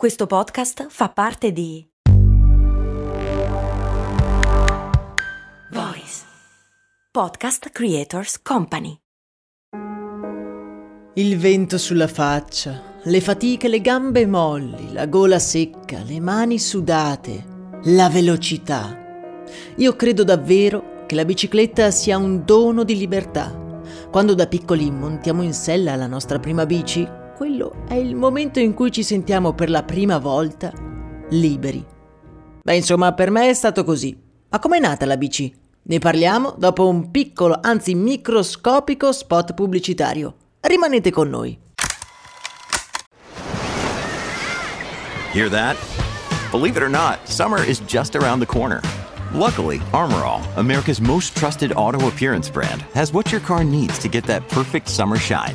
Questo podcast fa parte di Voice Podcast Creators Company. Il vento sulla faccia, le fatiche, le gambe molli, la gola secca, le mani sudate, la velocità. Io credo davvero che la bicicletta sia un dono di libertà. Quando da piccoli montiamo in sella la nostra prima bici, quello è il momento in cui ci sentiamo per la prima volta liberi. Beh, insomma, per me è stato così. Ma com'è nata la bici? Ne parliamo dopo un piccolo, anzi microscopico spot pubblicitario. Rimanete con noi. Hear that? Believe it or not, summer is just around the corner. Luckily, Armor All, America's most trusted auto appearance brand, has what your car needs to get that perfect summer shine.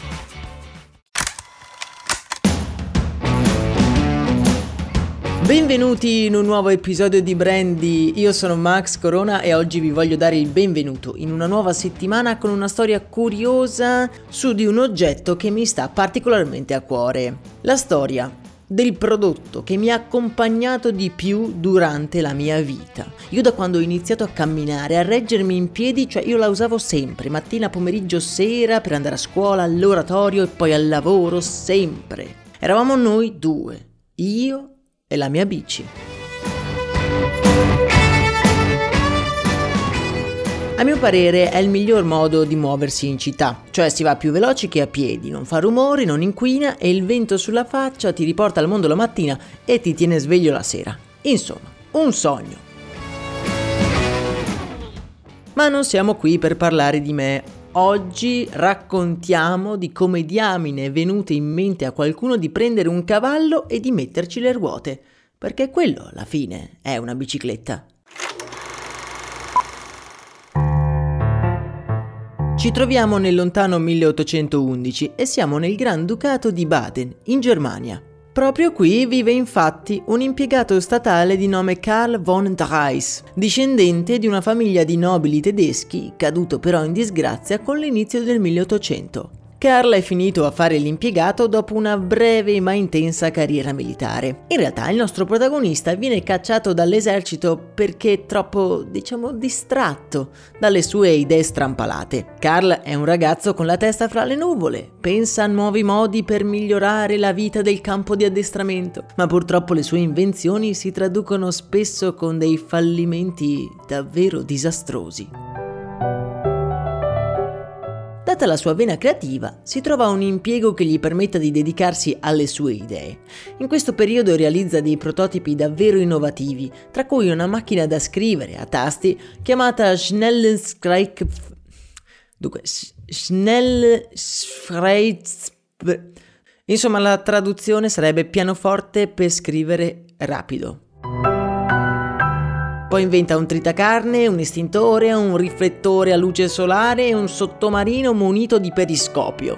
Benvenuti in un nuovo episodio di Brandy, io sono Max Corona e oggi vi voglio dare il benvenuto in una nuova settimana con una storia curiosa su di un oggetto che mi sta particolarmente a cuore. La storia del prodotto che mi ha accompagnato di più durante la mia vita. Io da quando ho iniziato a camminare, a reggermi in piedi, cioè io la usavo sempre, mattina, pomeriggio, sera, per andare a scuola, all'oratorio e poi al lavoro, sempre. Eravamo noi due, io e la mia bici. A mio parere è il miglior modo di muoversi in città, cioè si va più veloci che a piedi, non fa rumori, non inquina e il vento sulla faccia ti riporta al mondo la mattina e ti tiene sveglio la sera. Insomma, un sogno. Ma non siamo qui per parlare di me Oggi raccontiamo di come diamine è venuto in mente a qualcuno di prendere un cavallo e di metterci le ruote, perché quello alla fine è una bicicletta. Ci troviamo nel lontano 1811 e siamo nel Granducato di Baden, in Germania. Proprio qui vive infatti un impiegato statale di nome Karl von Dreis, discendente di una famiglia di nobili tedeschi, caduto però in disgrazia con l'inizio del 1800. Carl è finito a fare l'impiegato dopo una breve ma intensa carriera militare. In realtà il nostro protagonista viene cacciato dall'esercito perché è troppo, diciamo, distratto dalle sue idee strampalate. Carl è un ragazzo con la testa fra le nuvole, pensa a nuovi modi per migliorare la vita del campo di addestramento, ma purtroppo le sue invenzioni si traducono spesso con dei fallimenti davvero disastrosi. Data la sua vena creativa, si trova un impiego che gli permetta di dedicarsi alle sue idee. In questo periodo realizza dei prototipi davvero innovativi, tra cui una macchina da scrivere a tasti chiamata Schnellschreik... Dunque, Schnellschreitz... Insomma, la traduzione sarebbe pianoforte per scrivere rapido. Poi inventa un tritacarne, un estintore, un riflettore a luce solare e un sottomarino munito di periscopio.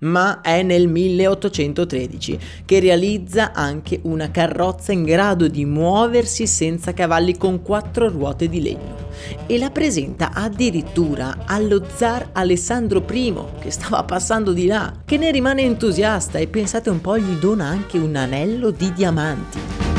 Ma è nel 1813 che realizza anche una carrozza in grado di muoversi senza cavalli con quattro ruote di legno e la presenta addirittura allo zar Alessandro I che stava passando di là, che ne rimane entusiasta e pensate un po' gli dona anche un anello di diamanti.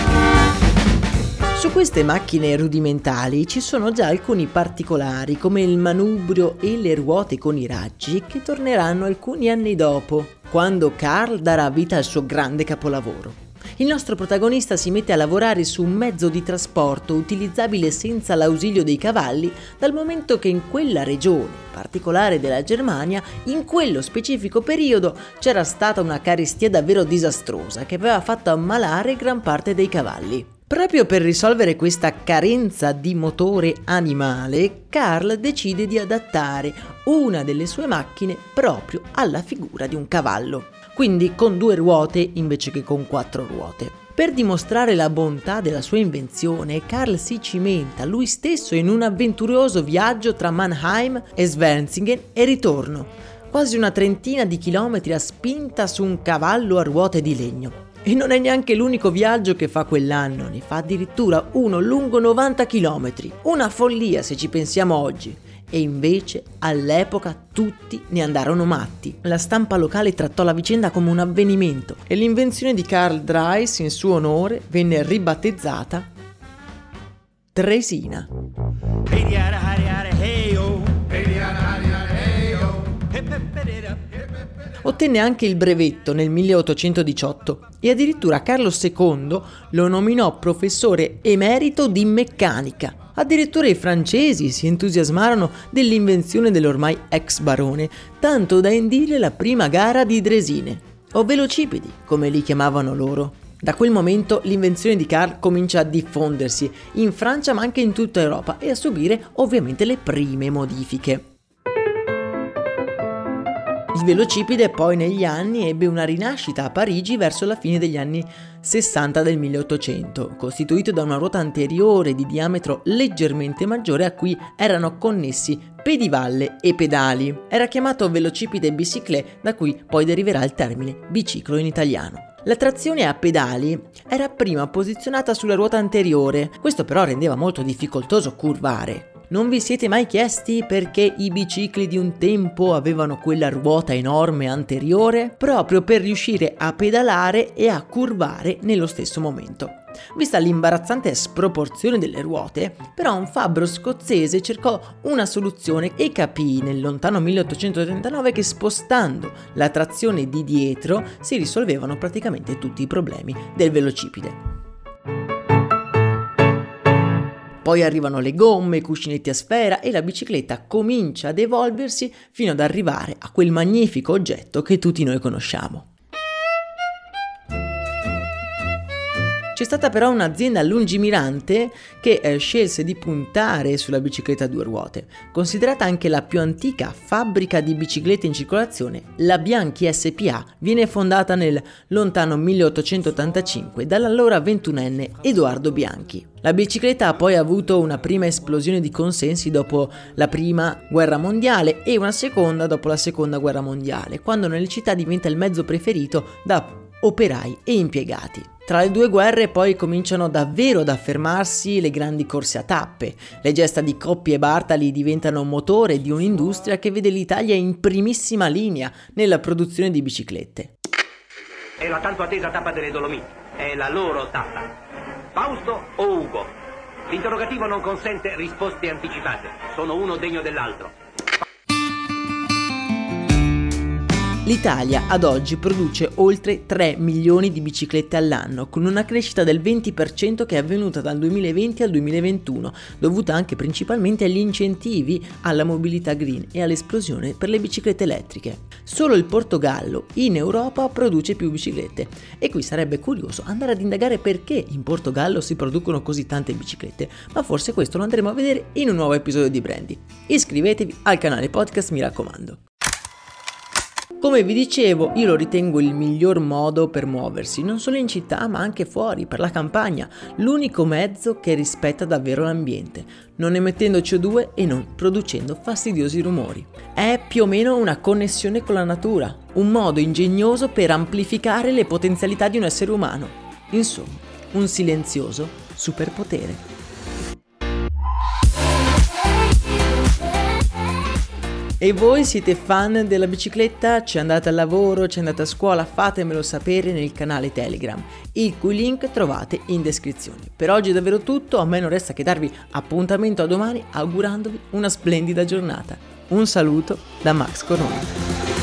Su queste macchine rudimentali ci sono già alcuni particolari come il manubrio e le ruote con i raggi che torneranno alcuni anni dopo, quando Carl darà vita al suo grande capolavoro. Il nostro protagonista si mette a lavorare su un mezzo di trasporto utilizzabile senza l'ausilio dei cavalli, dal momento che in quella regione particolare della Germania, in quello specifico periodo, c'era stata una carestia davvero disastrosa che aveva fatto ammalare gran parte dei cavalli. Proprio per risolvere questa carenza di motore animale, Carl decide di adattare una delle sue macchine proprio alla figura di un cavallo, quindi con due ruote invece che con quattro ruote. Per dimostrare la bontà della sua invenzione, Carl si cimenta lui stesso in un avventuroso viaggio tra Mannheim e Svensingen e ritorno, quasi una trentina di chilometri a spinta su un cavallo a ruote di legno. E non è neanche l'unico viaggio che fa quell'anno, ne fa addirittura uno lungo 90 km. Una follia se ci pensiamo oggi. E invece all'epoca tutti ne andarono matti. La stampa locale trattò la vicenda come un avvenimento e l'invenzione di Karl Dreis in suo onore venne ribattezzata Tresina. Ottenne anche il brevetto nel 1818 e addirittura Carlo II lo nominò professore emerito di meccanica. Addirittura i francesi si entusiasmarono dell'invenzione dell'ormai ex barone, tanto da indire la prima gara di dresine, o velocipedi, come li chiamavano loro. Da quel momento l'invenzione di Carl comincia a diffondersi in Francia ma anche in tutta Europa e a subire ovviamente le prime modifiche. Il velocipede poi negli anni ebbe una rinascita a Parigi verso la fine degli anni 60 del 1800, costituito da una ruota anteriore di diametro leggermente maggiore a cui erano connessi pedivalle e pedali. Era chiamato velocipede bicyclé, da cui poi deriverà il termine biciclo in italiano. La trazione a pedali era prima posizionata sulla ruota anteriore, questo però rendeva molto difficoltoso curvare. Non vi siete mai chiesti perché i bicicli di un tempo avevano quella ruota enorme anteriore? Proprio per riuscire a pedalare e a curvare nello stesso momento. Vista l'imbarazzante sproporzione delle ruote, però un fabbro scozzese cercò una soluzione e capì nel lontano 1839 che spostando la trazione di dietro si risolvevano praticamente tutti i problemi del velocipede. Poi arrivano le gomme, i cuscinetti a sfera e la bicicletta comincia ad evolversi fino ad arrivare a quel magnifico oggetto che tutti noi conosciamo. C'è stata però un'azienda lungimirante che eh, scelse di puntare sulla bicicletta a due ruote. Considerata anche la più antica fabbrica di biciclette in circolazione, la Bianchi SPA viene fondata nel lontano 1885 dall'allora ventunenne Edoardo Bianchi. La bicicletta ha poi avuto una prima esplosione di consensi dopo la prima guerra mondiale e una seconda dopo la seconda guerra mondiale, quando nelle città diventa il mezzo preferito da operai e impiegati. Tra le due guerre poi cominciano davvero ad affermarsi le grandi corse a tappe. Le gesta di Coppi e Bartali diventano motore di un'industria che vede l'Italia in primissima linea nella produzione di biciclette. È la tanto attesa tappa delle Dolomiti. È la loro tappa. Fausto o Ugo? L'interrogativo non consente risposte anticipate. Sono uno degno dell'altro. L'Italia ad oggi produce oltre 3 milioni di biciclette all'anno, con una crescita del 20% che è avvenuta dal 2020 al 2021, dovuta anche principalmente agli incentivi alla mobilità green e all'esplosione per le biciclette elettriche. Solo il Portogallo in Europa produce più biciclette e qui sarebbe curioso andare ad indagare perché in Portogallo si producono così tante biciclette, ma forse questo lo andremo a vedere in un nuovo episodio di Brandy. Iscrivetevi al canale podcast mi raccomando. Come vi dicevo, io lo ritengo il miglior modo per muoversi, non solo in città ma anche fuori, per la campagna, l'unico mezzo che rispetta davvero l'ambiente, non emettendo CO2 e non producendo fastidiosi rumori. È più o meno una connessione con la natura, un modo ingegnoso per amplificare le potenzialità di un essere umano. Insomma, un silenzioso superpotere. E voi siete fan della bicicletta? Ci andate al lavoro? Ci andate a scuola? Fatemelo sapere nel canale Telegram, il cui link trovate in descrizione. Per oggi è davvero tutto, a me non resta che darvi appuntamento a domani augurandovi una splendida giornata. Un saluto da Max Corona.